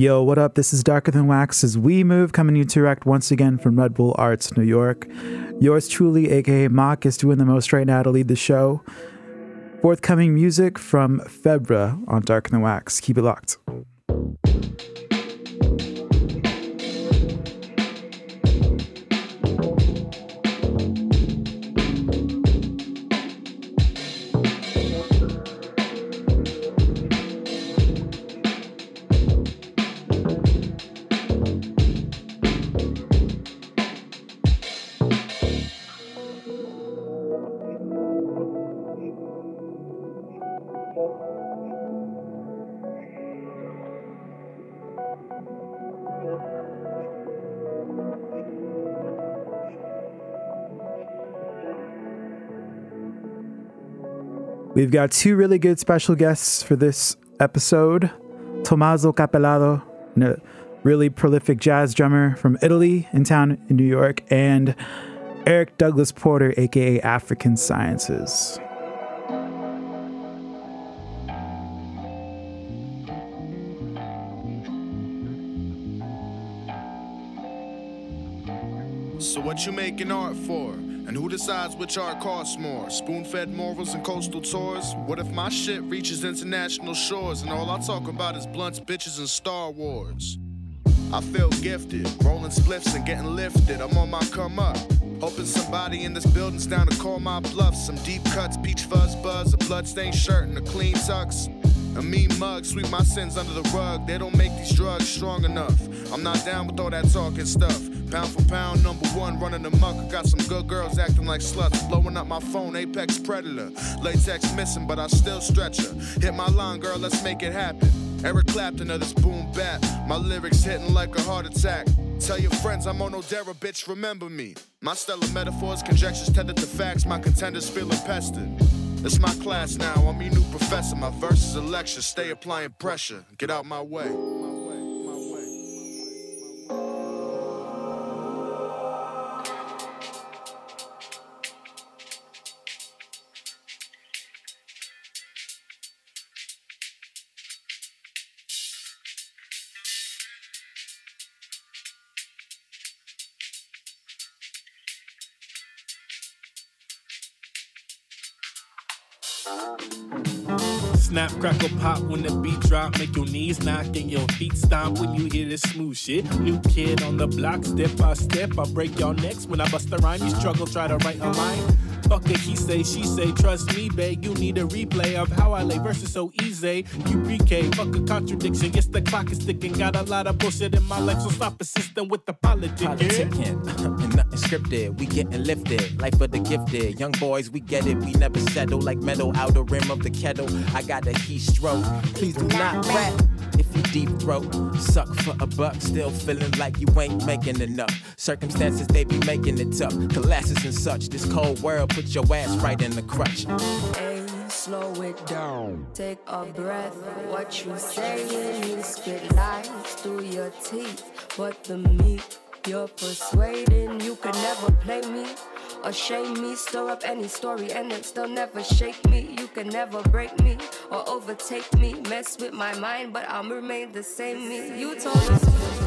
Yo, what up? This is Darker Than Wax as we move, coming to you direct once again from Red Bull Arts, New York. Yours truly, aka Mock, is doing the most right now to lead the show. Forthcoming music from Febra on Darker Than Wax. Keep it locked. We've got two really good special guests for this episode Tommaso Cappellato, a really prolific jazz drummer from Italy in town in New York, and Eric Douglas Porter, aka African Sciences. So, what you making art for? And who decides which art costs more? Spoon fed morals and coastal tours? What if my shit reaches international shores and all I talk about is blunts, bitches, and Star Wars? I feel gifted, rolling spliffs and getting lifted. I'm on my come up. Hoping somebody in this building's down to call my bluff. Some deep cuts, peach fuzz buzz, a bloodstained shirt, and a clean tux. A mean mug, sweep my sins under the rug. They don't make these drugs strong enough. I'm not down with all that talking stuff. Pound for pound, number one, running amok. I got some good girls acting like sluts. Blowing up my phone, apex predator. Latex missing, but I still stretch her. Hit my line, girl, let's make it happen. Eric Clapton of this boom bap. My lyrics hitting like a heart attack. Tell your friends I'm on Odera, bitch, remember me. My stellar metaphors, conjectures tethered to facts. My contenders feeling pestered. It's my class now, I'm your new professor. My verses are lecture, stay applying pressure. Get out my way. Crackle, pop when the beat drop. Make your knees knock and your feet stomp when you hear this smooth shit. New kid on the block, step by step. I break y'all necks when I bust a rhyme. You struggle, try to write a line. Fuck it, he say, she say, trust me, babe. You need a replay of how I lay verses so easy. You pre fuck a contradiction. Yes, the clock is ticking. Got a lot of bullshit in my life, so stop assisting with the politics. Politicking, nothing scripted. We getting lifted, life of the gifted. Young boys, we get it. We never settle like metal outer rim of the kettle. I got a key stroke. Please do not rap deep throat. Suck for a buck, still feeling like you ain't making enough. Circumstances, they be making it tough. Classes and such, this cold world put your ass right in the crutch. Hey, slow it down. Take a breath. What you saying, you spit lies through your teeth. But the meat you're persuading, you could never play me or shame me. Stir up any story and it still never shake me. You can never break me or overtake me. Mess with my mind, but I'll remain the same me. You told us.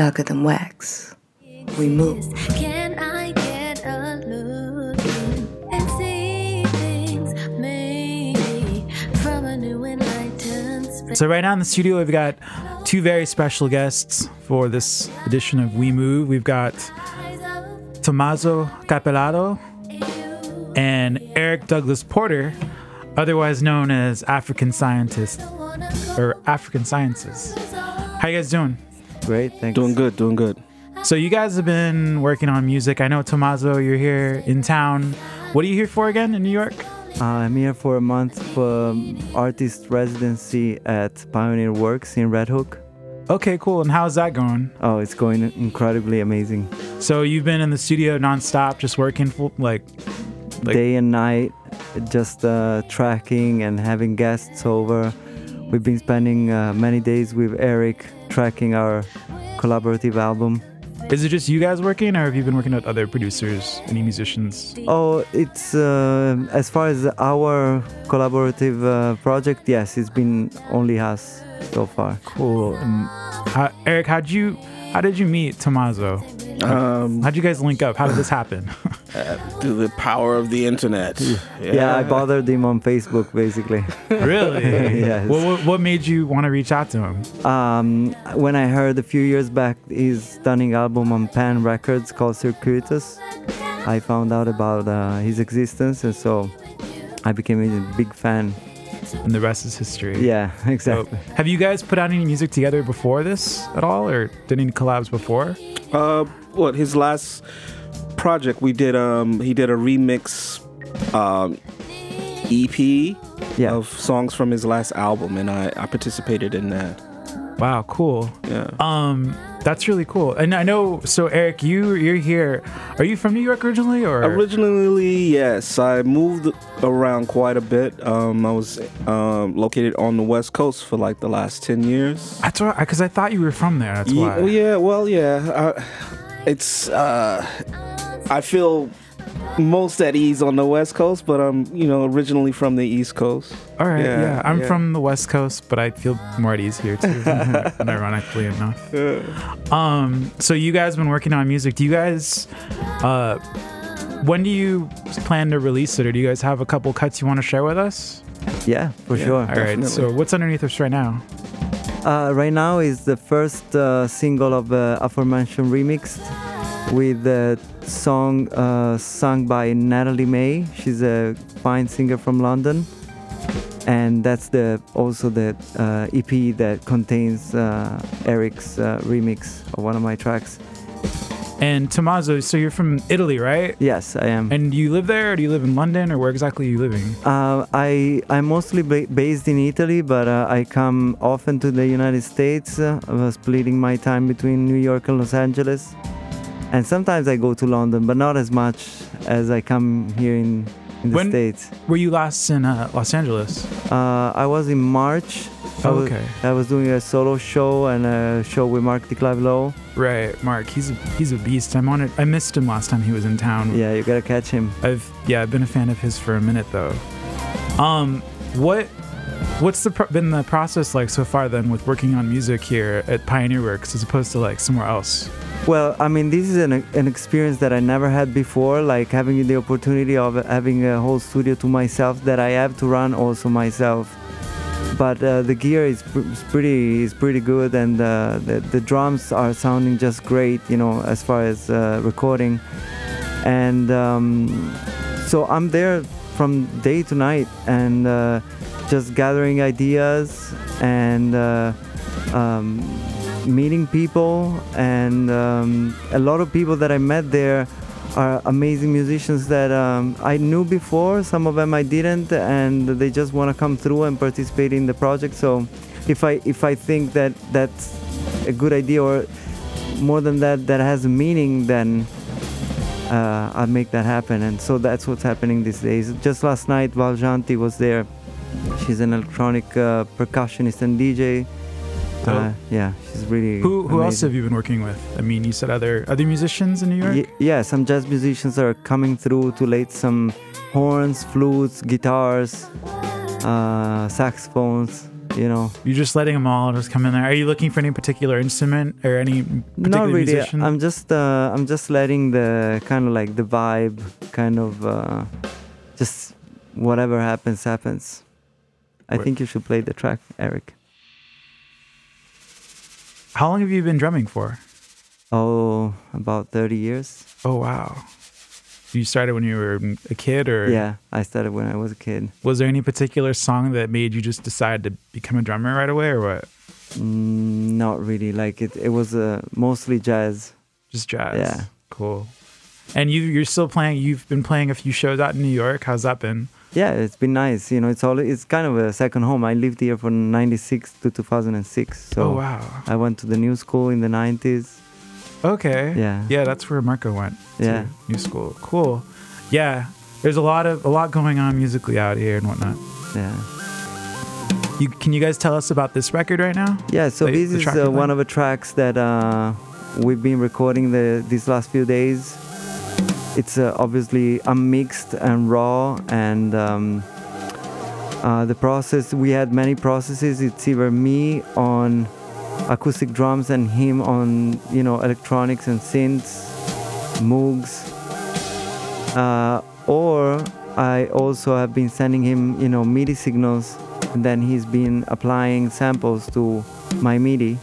Darker than wax. We move. Can I get a look and see things maybe from a new enlightened space? So right now in the studio, we've got two very special guests for this edition of We Move. We've got Tommaso Cappellato and Eric Douglas Porter, otherwise known as African Scientist or African Sciences. How you guys doing? Great, thanks. Doing good, doing good. So you guys have been working on music. I know Tommaso, you're here in town. What are you here for again in New York? Uh, I'm here for a month for um, artist residency at Pioneer Works in Red Hook. Okay, cool. And how's that going? Oh, it's going incredibly amazing. So you've been in the studio nonstop, just working full, like, like Day and night, just uh, tracking and having guests over. We've been spending uh, many days with Eric tracking our collaborative album. Is it just you guys working, or have you been working with other producers, any musicians? Oh, it's uh, as far as our collaborative uh, project. Yes, it's been only us so far. Cool. And how, Eric, how'd you, how did you meet Tommaso? Um, How'd you guys link up? How did this happen? through the power of the internet. Yeah, I bothered him on Facebook basically. really? Yes. What, what, what made you want to reach out to him? Um, when I heard a few years back his stunning album on Pan Records called Circuitous, I found out about uh, his existence, and so I became a big fan. And the rest is history. Yeah, So, exactly. have you guys put out any music together before this at all, or did any collabs before? Uh, what his last project we did? Um, he did a remix um, EP Yeah. of songs from his last album, and I, I participated in that. Wow, cool. Yeah. Um, That's really cool. And I know. So Eric, you you're here. Are you from New York originally, or Originally, yes, I moved around quite a bit. Um, I was um, located on the West Coast for like the last ten years. That's why. Because I thought you were from there. That's Ye- why. well, yeah, well, yeah. Uh, it's uh, I feel most at ease on the West Coast, but I'm you know originally from the East Coast. All right. Yeah. Yeah, I'm yeah. from the West Coast, but I feel more at ease here too. ironically enough. Um. So you guys been working on music. Do you guys? Uh. When do you plan to release it, or do you guys have a couple cuts you want to share with us? Yeah, for sure. All right. So what's underneath us right now? Uh, right now is the first uh, single of the aforementioned remix with the song uh, sung by Natalie May. She's a fine singer from London, and that's the also the uh, EP that contains uh, Eric's uh, remix of one of my tracks. And Tommaso, so you're from Italy, right? Yes, I am. And do you live there, or do you live in London, or where exactly are you living? Uh, I I'm mostly ba- based in Italy, but uh, I come often to the United States. Uh, I was splitting my time between New York and Los Angeles, and sometimes I go to London, but not as much as I come here in, in the When- states. Were you last in uh, Los Angeles? Uh, I was in March. I Oh, was, okay. I was doing a solo show and a show with Mark de Clive-Lowe. Right, Mark. He's a, he's a beast. I'm on it. I missed him last time he was in town. Yeah, you gotta catch him. I've yeah, I've been a fan of his for a minute though. Um, what what's the pro- been the process like so far then with working on music here at Pioneer Works as opposed to like somewhere else? Well, I mean, this is an, an experience that I never had before, like having the opportunity of having a whole studio to myself that I have to run also myself. But uh, the gear is, pr- is pretty is pretty good, and uh, the the drums are sounding just great, you know, as far as uh, recording. And um, so I'm there from day to night, and uh, just gathering ideas and. Uh, um, meeting people and um, a lot of people that I met there are amazing musicians that um, I knew before. Some of them I didn't, and they just want to come through and participate in the project. So, if I if I think that that's a good idea, or more than that, that has meaning, then uh, I'll make that happen. And so that's what's happening these days. Just last night, Val Jeanty was there. She's an electronic uh, percussionist and DJ. Uh, yeah, really. Who who else have you been working with? I mean, you said other other musicians in New York. Y- yeah, some jazz musicians are coming through to lay some horns, flutes, guitars, uh, saxophones. You know, You're just letting them all just come in there. Are you looking for any particular instrument or any particular not really. musician? I'm just, uh, I'm just letting the kind of like the vibe, kind of, uh, just whatever happens, happens. I think you should play the track, Eric. How long have you been drumming for? Oh, about 30 years. Oh wow. You started when you were a kid, or Yeah, I started when I was a kid. Was there any particular song that made you just decide to become a drummer right away, or what? Mm, not really. Like it, it was uh, mostly jazz. Just jazz. Yeah. Cool. And you you're still playing. You've been playing a few shows out in New York. How's that been? Yeah, it's been nice. You know, it's all it's kind of a second home. I lived here from '96 to 2006. So oh wow. I went to the new school in the '90s. Okay. Yeah. Yeah, that's where Marco went. to Yeah. New school. Cool. Yeah. There's a lot of a lot going on musically out here and whatnot. Yeah. You can you guys tell us about this record right now? Yeah. So The- this the is uh, one of the tracks that uh, we've been recording the these last few days. It's uh, obviously unmixed and raw, and um, uh, the process we had many processes. It's either me on acoustic drums and him on you know electronics and synths, Moogs, uh, or I also have been sending him you know MIDI signals, and then he's been applying samples to my MIDI.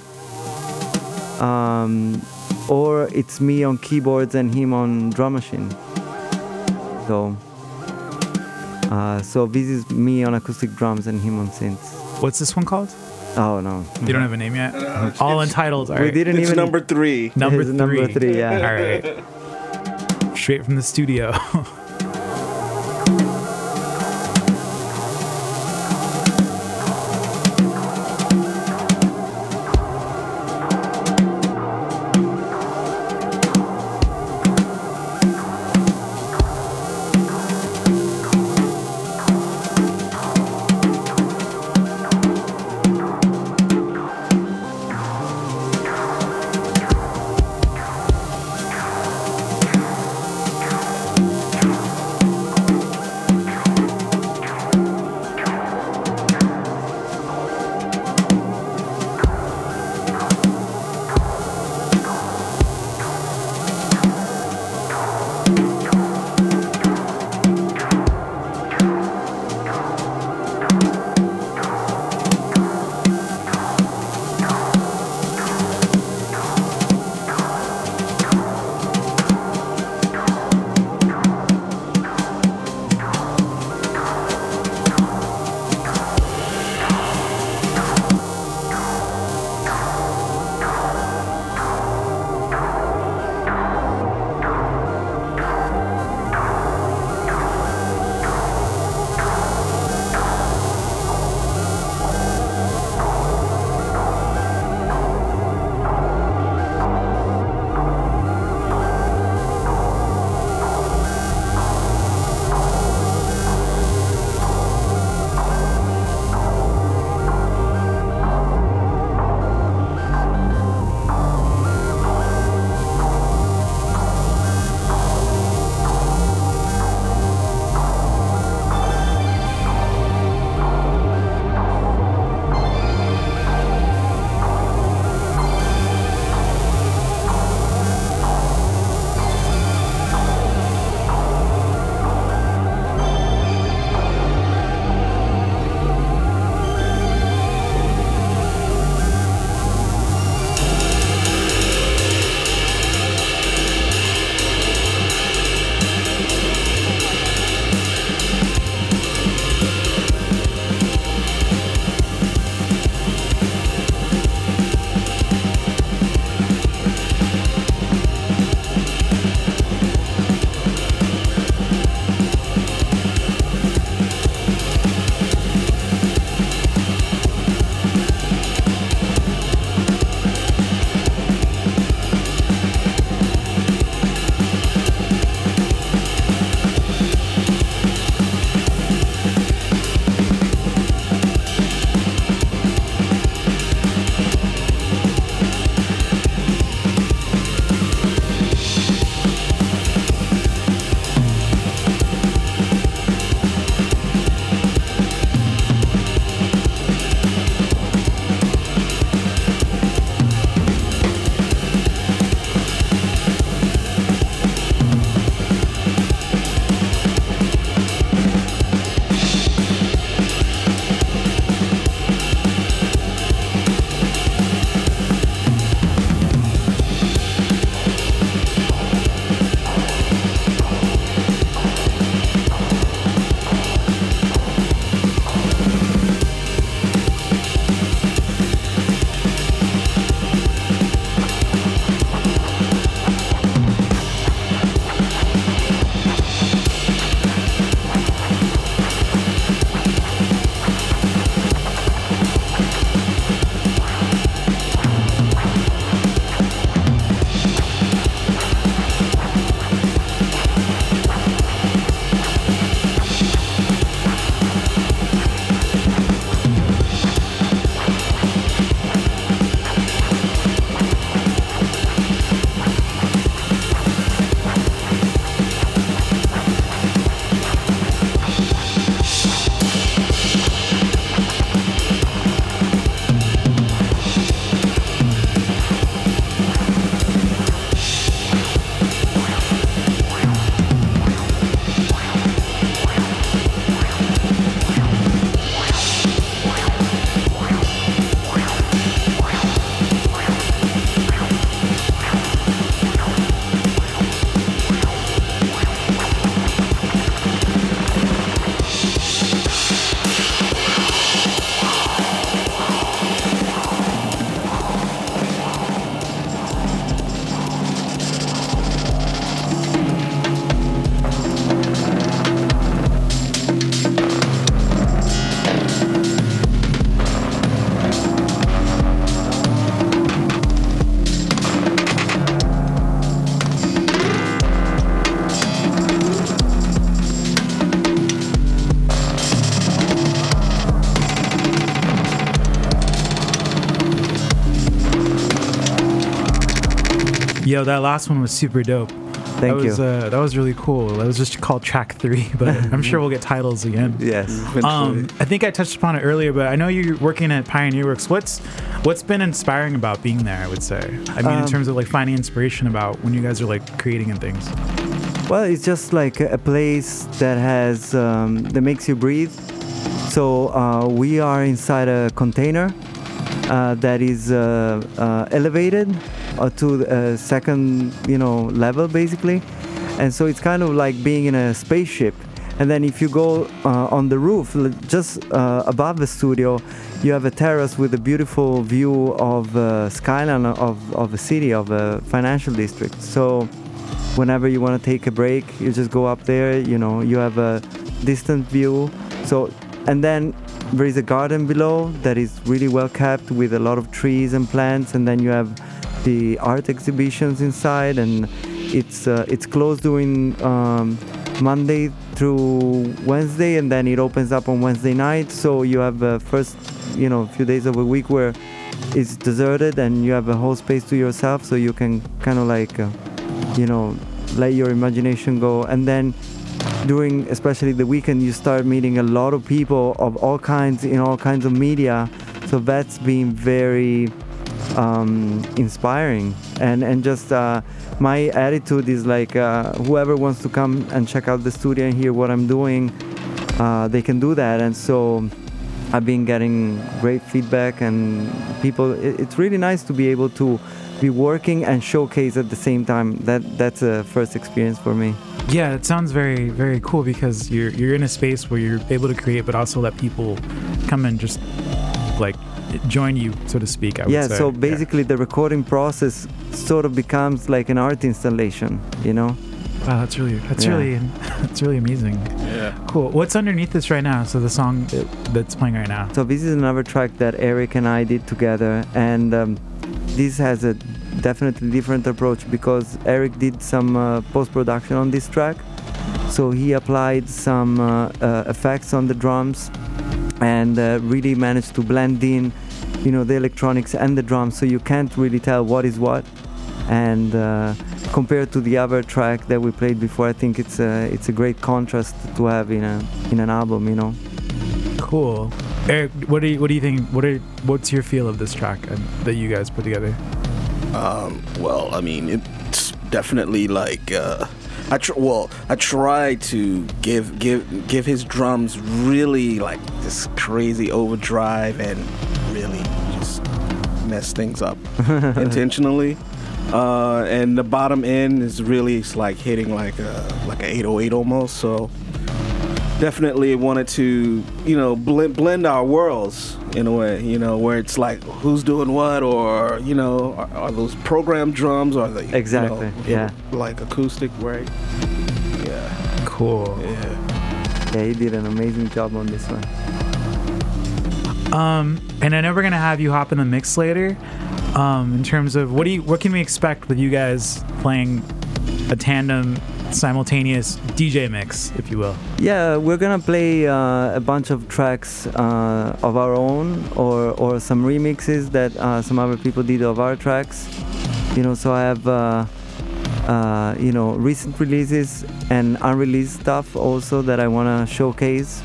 Um, or it's me on keyboards and him on drum machine. So, uh, so this is me on acoustic drums and him on synths. What's this one called? Oh no, You don't have a name yet? All entitled. All we didn't It's even. number three. Number It's three. number three, yeah. All right. Straight from the studio. Yo, that last one was super dope. Thank that you. Was, uh, that was really cool. That was just called track three, but I'm sure we'll get titles again. yes. Um, I think I touched upon it earlier, but I know you're working at Pioneer Works. What's what's been inspiring about being there? I would say. I mean, in Um, terms of like finding inspiration about when you guys are like creating and things. Well, it's just like a place that has um, that makes you breathe. So uh, we are inside a container uh, that is uh, uh, elevated uh, to a second, you know, level basically, and so it's kind of like being in a spaceship. And then if you go uh, on the roof, just uh, above the studio, you have a terrace with a beautiful view of uh, skyline of, of a city, of a financial district. So whenever you want to take a break you just go up there you know you have a distant view so and then there is a garden below that is really well kept with a lot of trees and plants and then you have the art exhibitions inside and it's uh, it's closed during um, Monday through Wednesday and then it opens up on Wednesday night. So you have uh, first you know few days of a week where it's deserted and you have a whole space to yourself so you can kind of like uh, you know let your imagination go. And then during especially the weekend you start meeting a lot of people of all kinds in all kinds of media. So that's been very um, inspiring. And and just uh, my attitude is like uh, whoever wants to come and check out the studio and hear what I'm doing uh, they can do that. And so I've been getting great feedback and people it, it's really nice to be able to be working and showcase at the same time. That that's a first experience for me. Yeah, it sounds very very cool because you're you're in a space where you're able to create, but also let people come and just like join you, so to speak. I would yeah say. so basically the recording process sort of becomes like an art installation you know Wow, that's really that's Yeah. really that's really amazing. Yeah. Cool. What's underneath this right now? So the song that, that's playing right now. So this is another track that Eric and I did together, and um, this has a definitely different approach because Eric did some uh, post production on this track. So he applied some uh, uh, effects on the drums and uh, really managed to blend in, you know, the electronics and the drums, so you can't really tell what is what. And uh, compared to the other track that we played before, I think it's a it's a great contrast to have in a in an album, you know. Cool. Eric, what do you what do you think? What are what's your feel of this track uh, that you guys put together? Um, well, I mean, it's definitely like uh, I tr- well, I try to give give give his drums really like this crazy overdrive and really just mess things up intentionally. Uh, and the bottom end is really it's like hitting like a like a 808 almost. So definitely wanted to you know blend blend our worlds in a way you know where it's like who's doing what or you know are, are those programmed drums or the Exactly, yeah. like acoustic right yeah Cool. yeah Yeah, he did an amazing job on this one. Um, and I know we're gonna have you hop in the mix later. Um, in terms of what do you what can we expect with you guys playing a tandem simultaneous DJ mix, if you will? Yeah, we're gonna play uh, a bunch of tracks uh, of our own, or or some remixes that uh, some other people did of our tracks. You know, so I have uh, uh, you know recent releases and unreleased stuff also that I wanna showcase.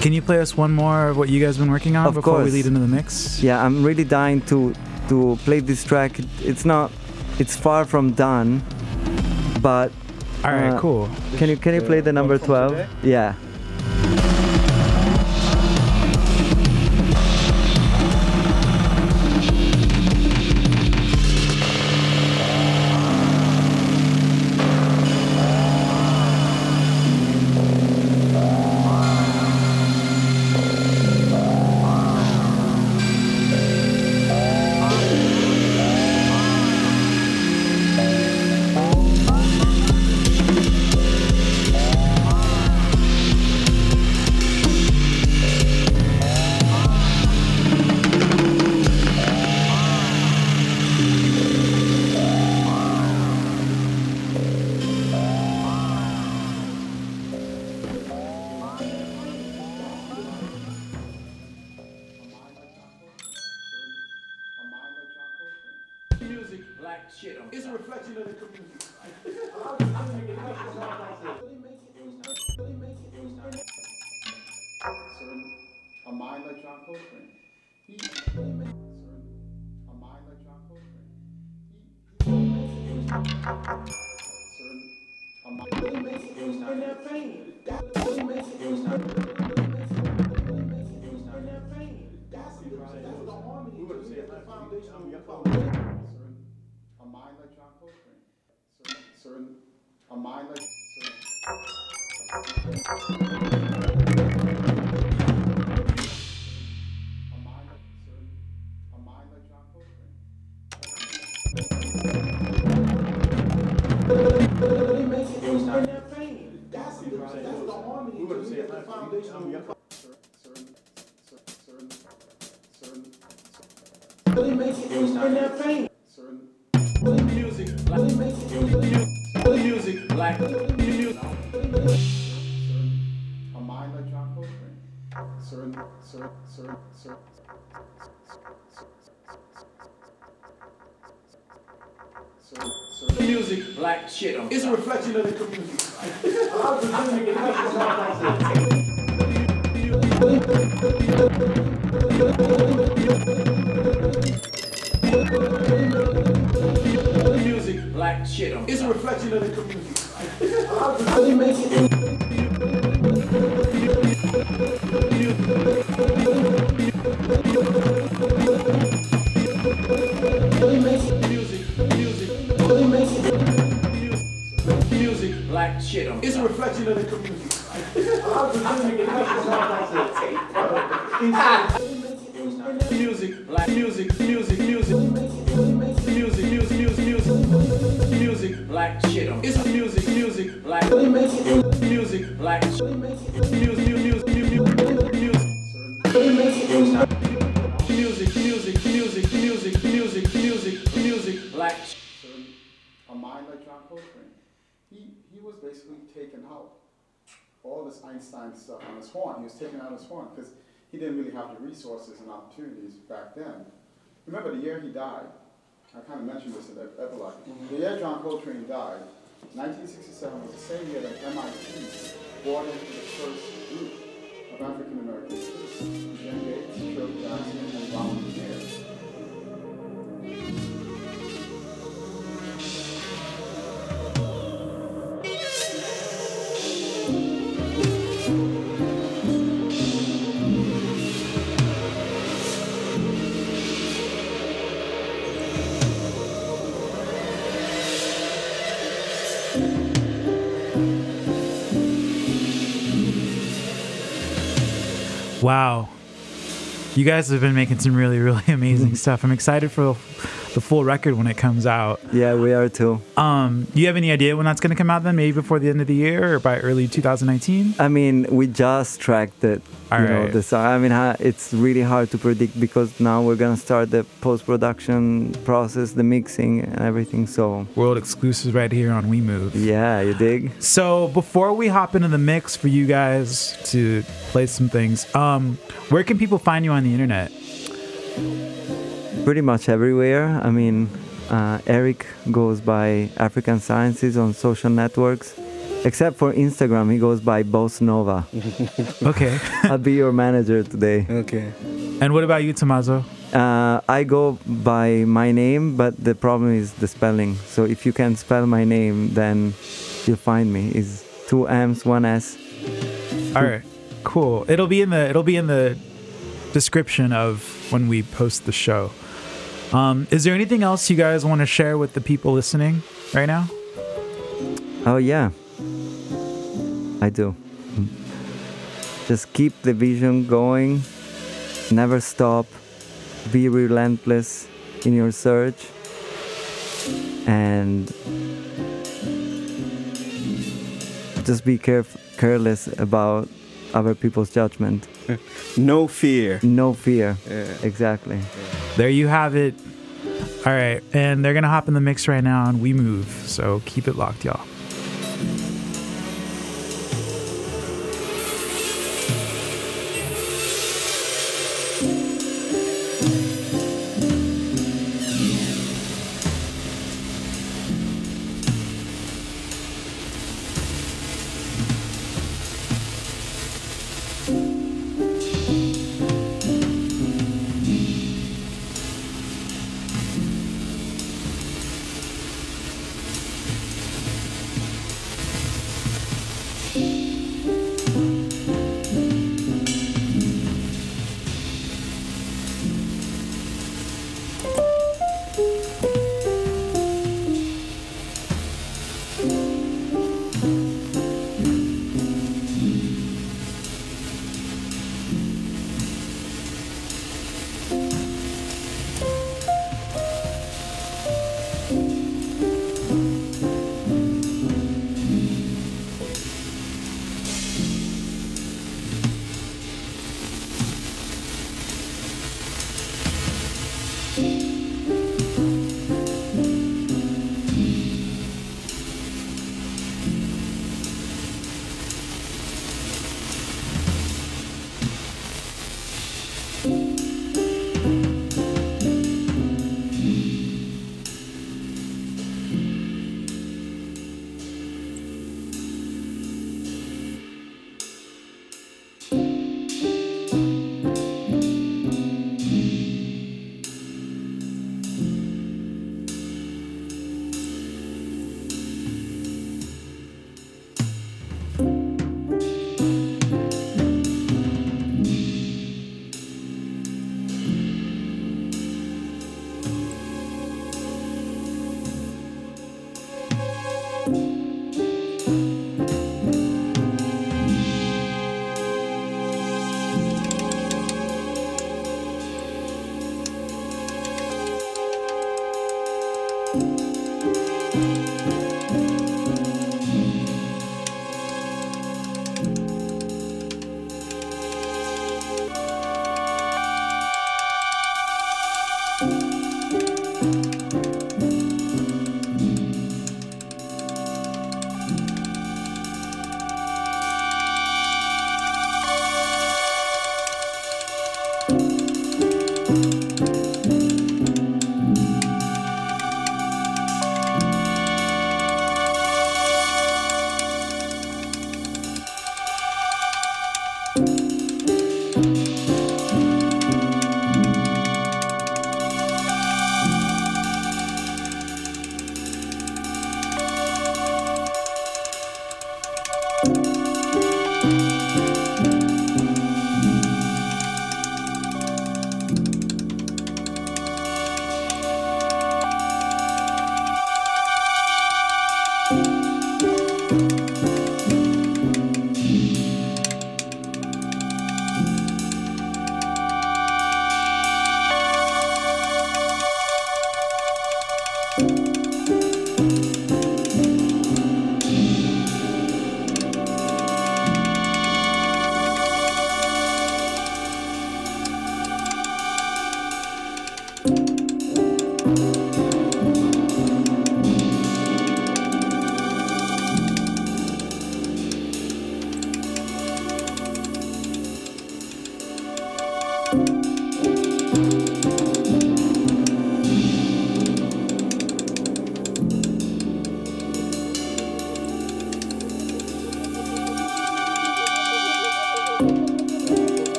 Can you play us one more of what you guys been working on Of before we lead into the mix? Yeah, I'm really dying to to play this track. It's not, it's far from done, but All right, Uh, cool. can you can you play the number twelve? Yeah. Cochran. He a mind like John Coltrane. He a mind like John Coltrane. It was not. A mind like John Coltrane. Certain. A mind like. Really make it in, that. Really music, really. Really music, Music, shit. It's a reflection of the community. Music, black shit on. It's a reflection of the community. Really makes it in Really makes it Music, music, really makes it music, black shit on. It's a reflection of the community. Music, black music, music, music, music, music, music, music, music, black shit. It's music, music, black music, black music, music, music, music, music, music, music, music, music, music, music, black. a mind like John Coltrane. He he was basically taken out. All this Einstein stuff on his horn. He was taken out of his horn because he didn't really have the resources and opportunities back then. Remember the year he died? I kind of mentioned this in the epilogue. Mm-hmm. The year John Coltrane died, 1967 was the same year that MIT brought into the first group of African American students. Jim Gates, Shirley Jackson, and Ronald McNair. Wow. You guys have been making some really, really amazing stuff. I'm excited for the full record when it comes out. Yeah, we are too. Um, do you have any idea when that's going to come out then? Maybe before the end of the year or by early 2019? I mean, we just tracked it. All you know, the song. I mean, it's really hard to predict because now we're gonna start the post-production process, the mixing and everything. So World exclusives right here on We Move. yeah, you dig? So before we hop into the mix for you guys to play some things, um, where can people find you on the internet? Pretty much everywhere. I mean, uh, Eric goes by African Sciences on social networks, except for Instagram. He goes by Boss Nova. Okay. I'll be your manager today. Okay. and what about you, Tommaso? Uh, I go by my name, but the problem is the spelling. So if you can spell my name, then you'll find me. It's two M's, one S. All right. Cool. It'll be in the it'll be in the description of when we post the show. Um, is there anything else you guys want to share with the people listening right now? Oh yeah, I do. Just keep the vision going. Never stop. Be relentless in your search. And just be caref- careless about other people's judgment. No fear. No fear. Yeah. Exactly. There you have it. All right, and they're gonna hop in the mix right now, and we move. So keep it locked, y'all.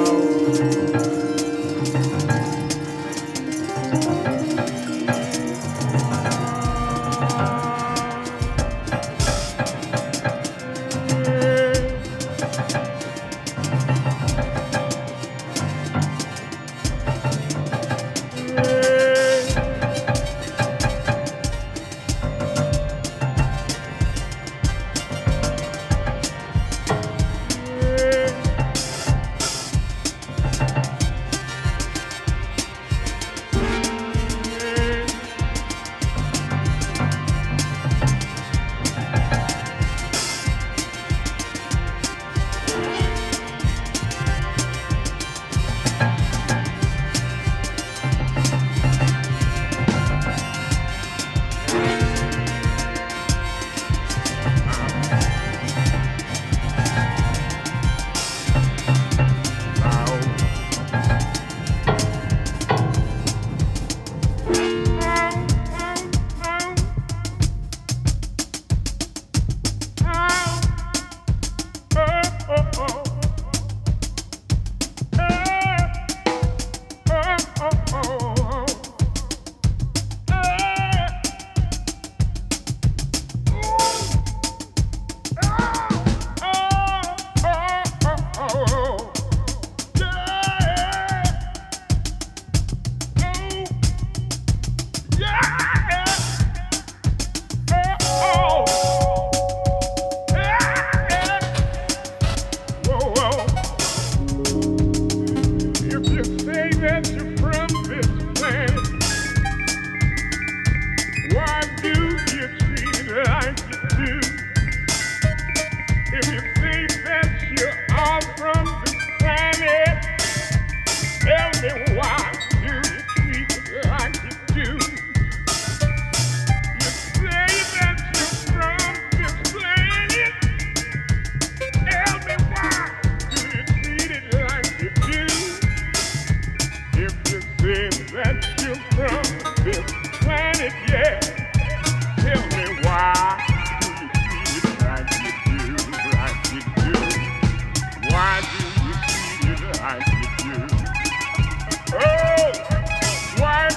Música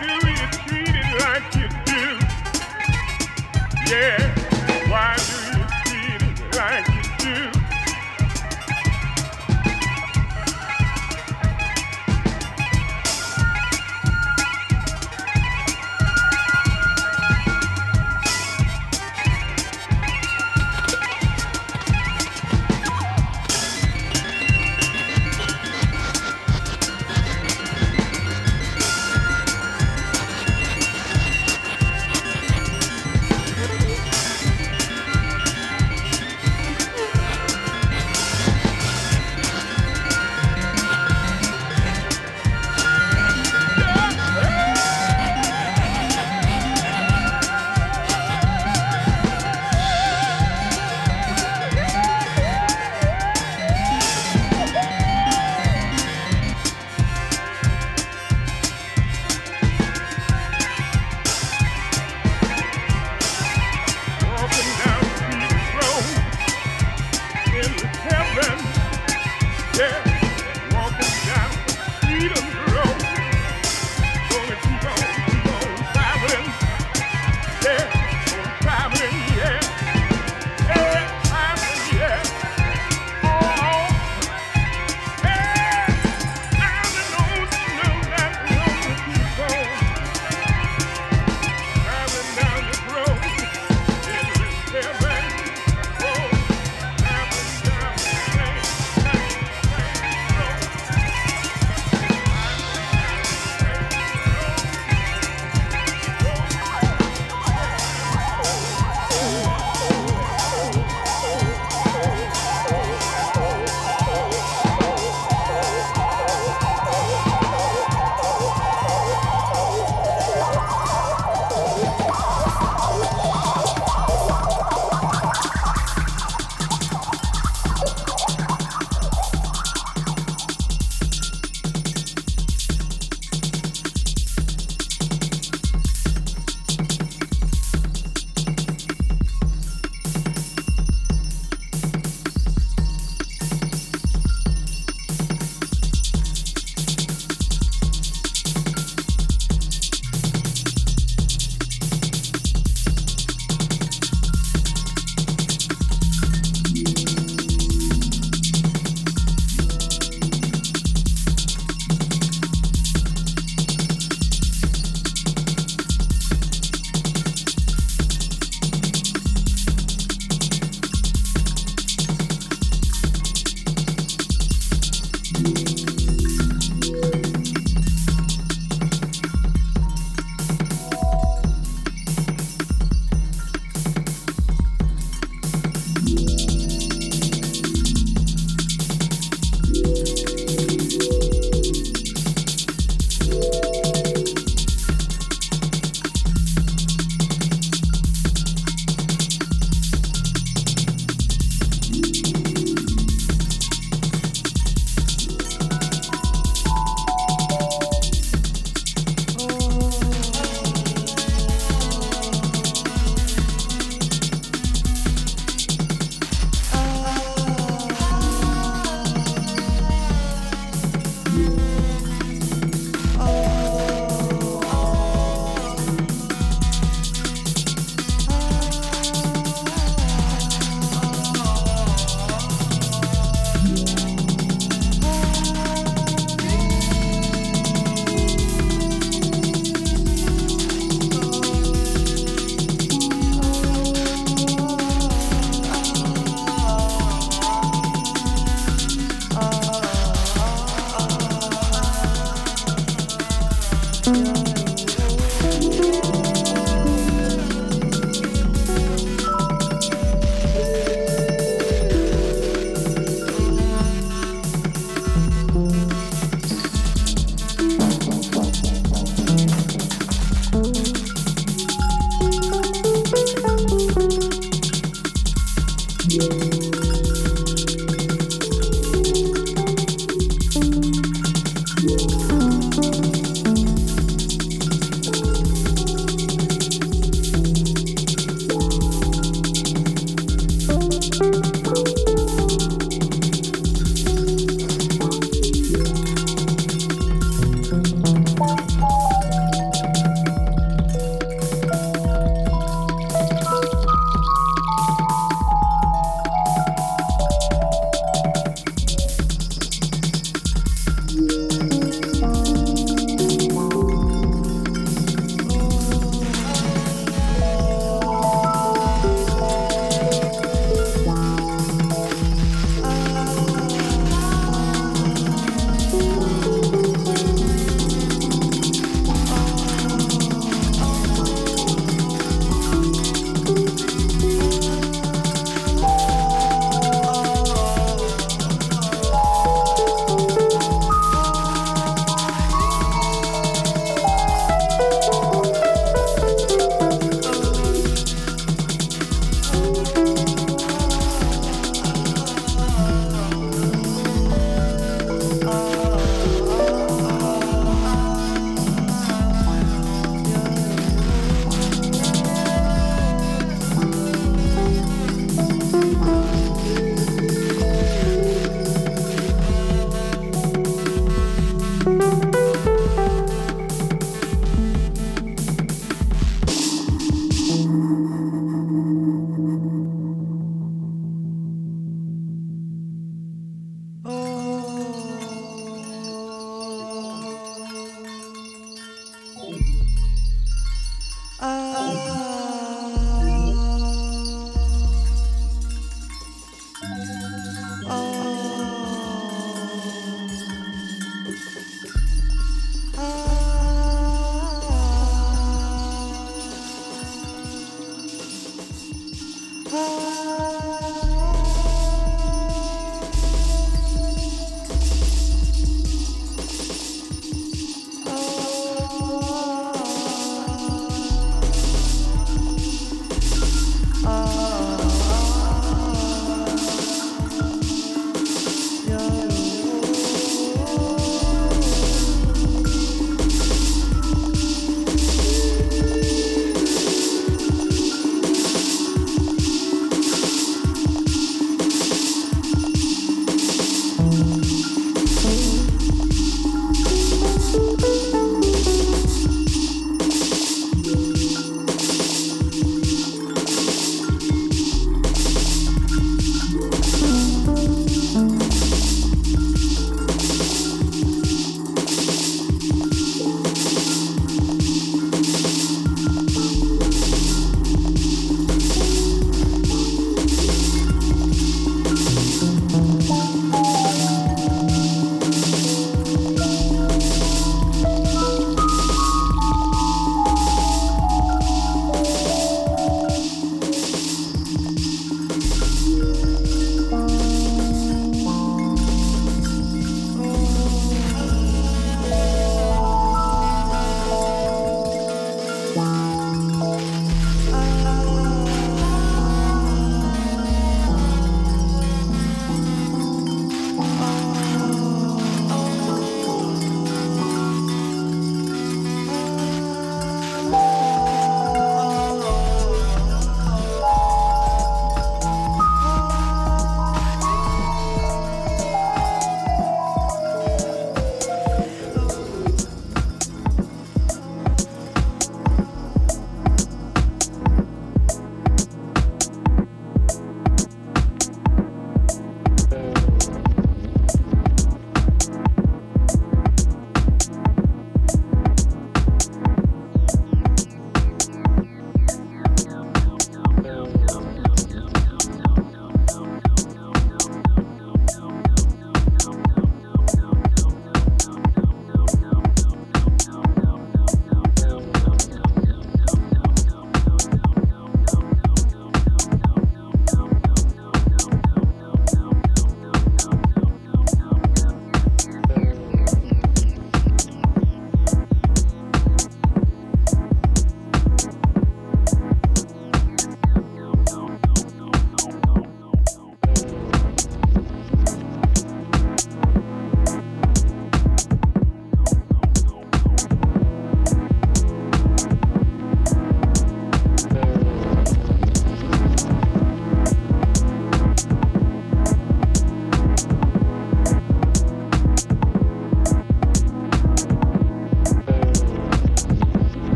do you treat it like you do? Yeah,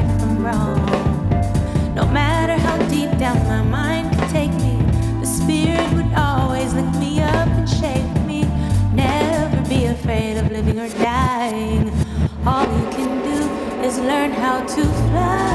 right from wrong. No matter how deep down my mind could take me, the spirit would always lift me up and shape me. Never be afraid of living or dying. All you can do is learn how to fly.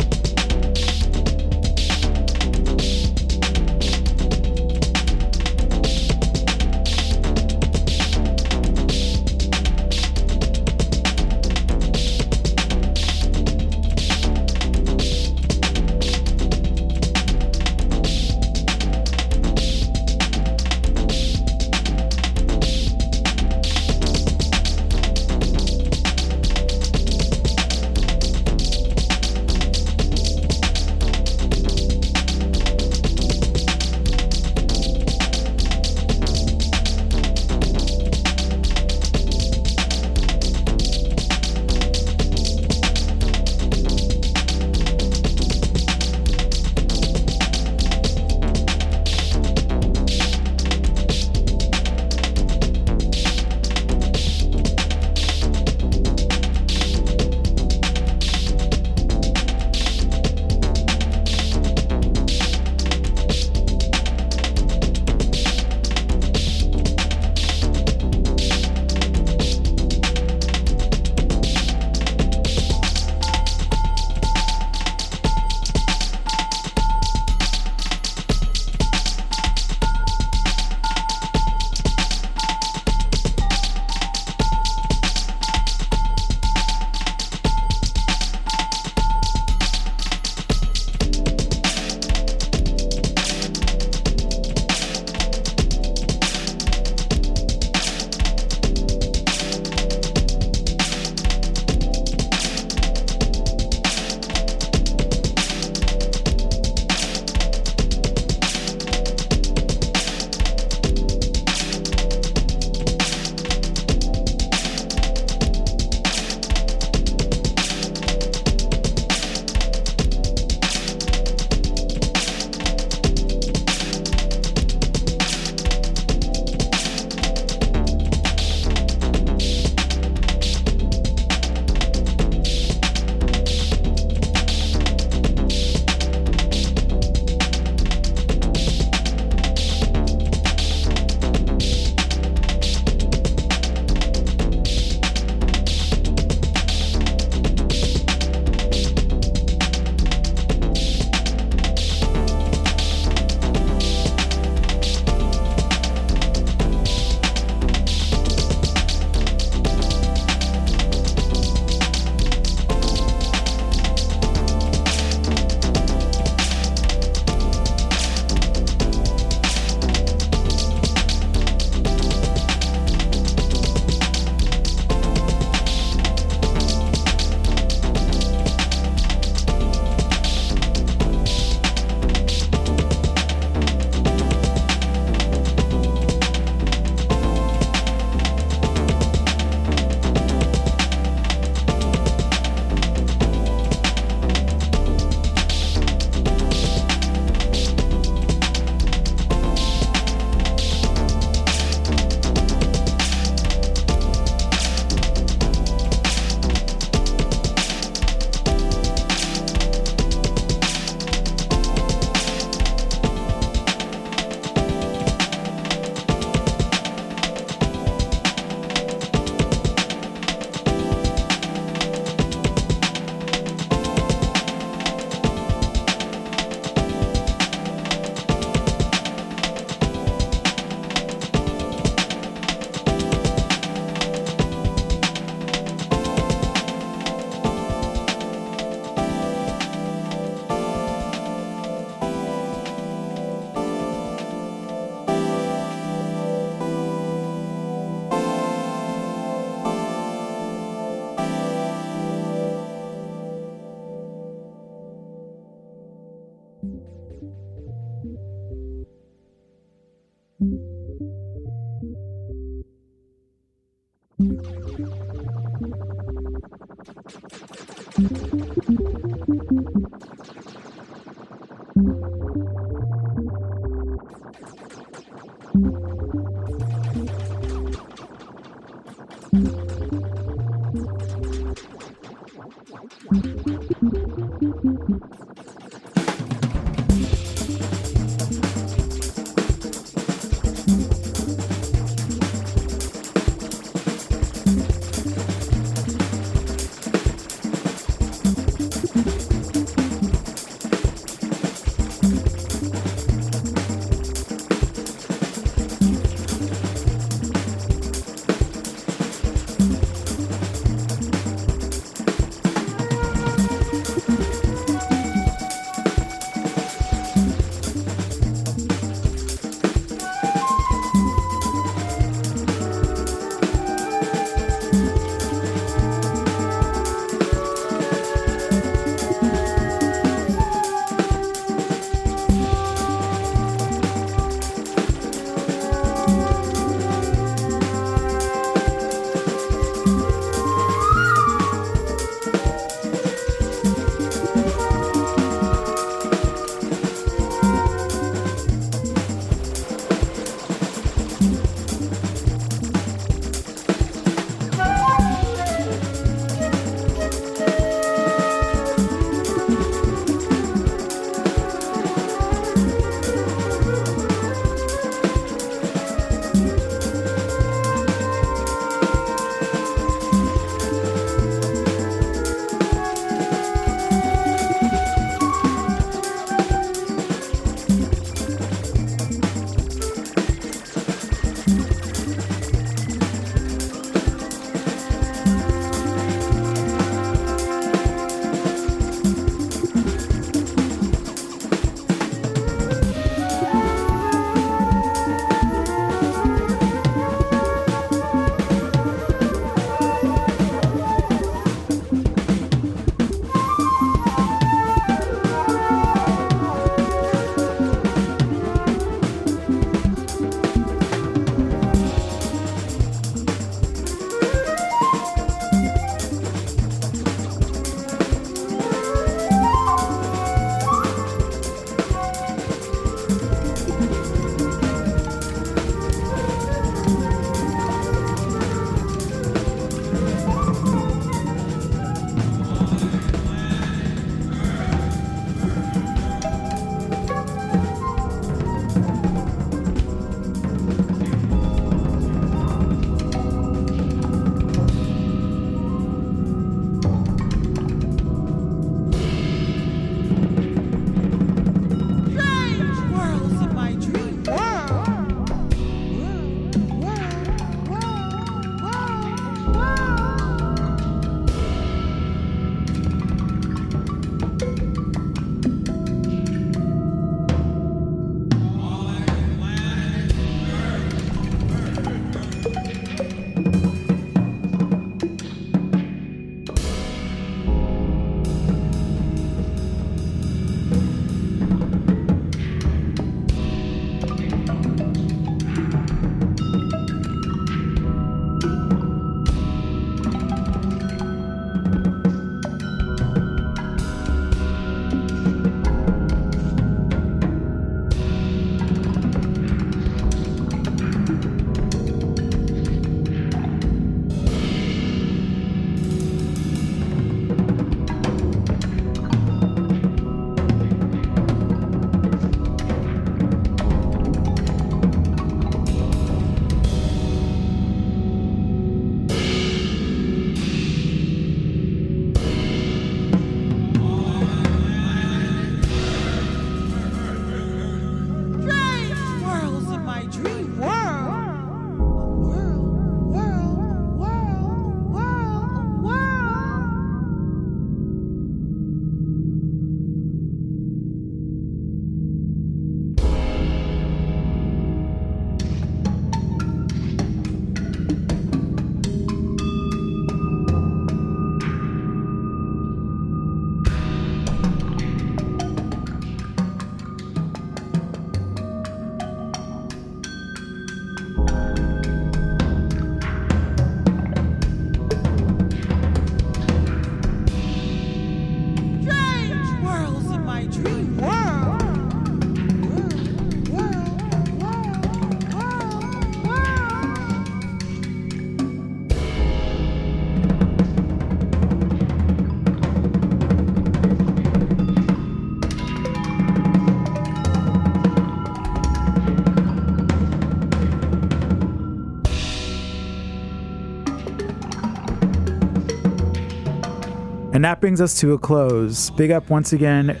And that brings us to a close. Big up once again,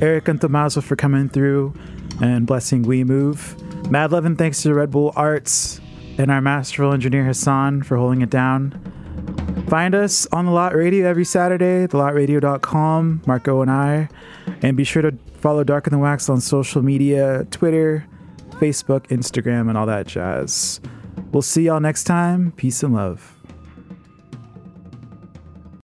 Eric and Tommaso for coming through and blessing We Move. Mad love and thanks to Red Bull Arts and our masterful engineer Hassan for holding it down. Find us on the Lot Radio every Saturday, thelotradio.com, Marco and I. And be sure to follow Dark Darker Than Wax on social media Twitter, Facebook, Instagram, and all that jazz. We'll see y'all next time. Peace and love.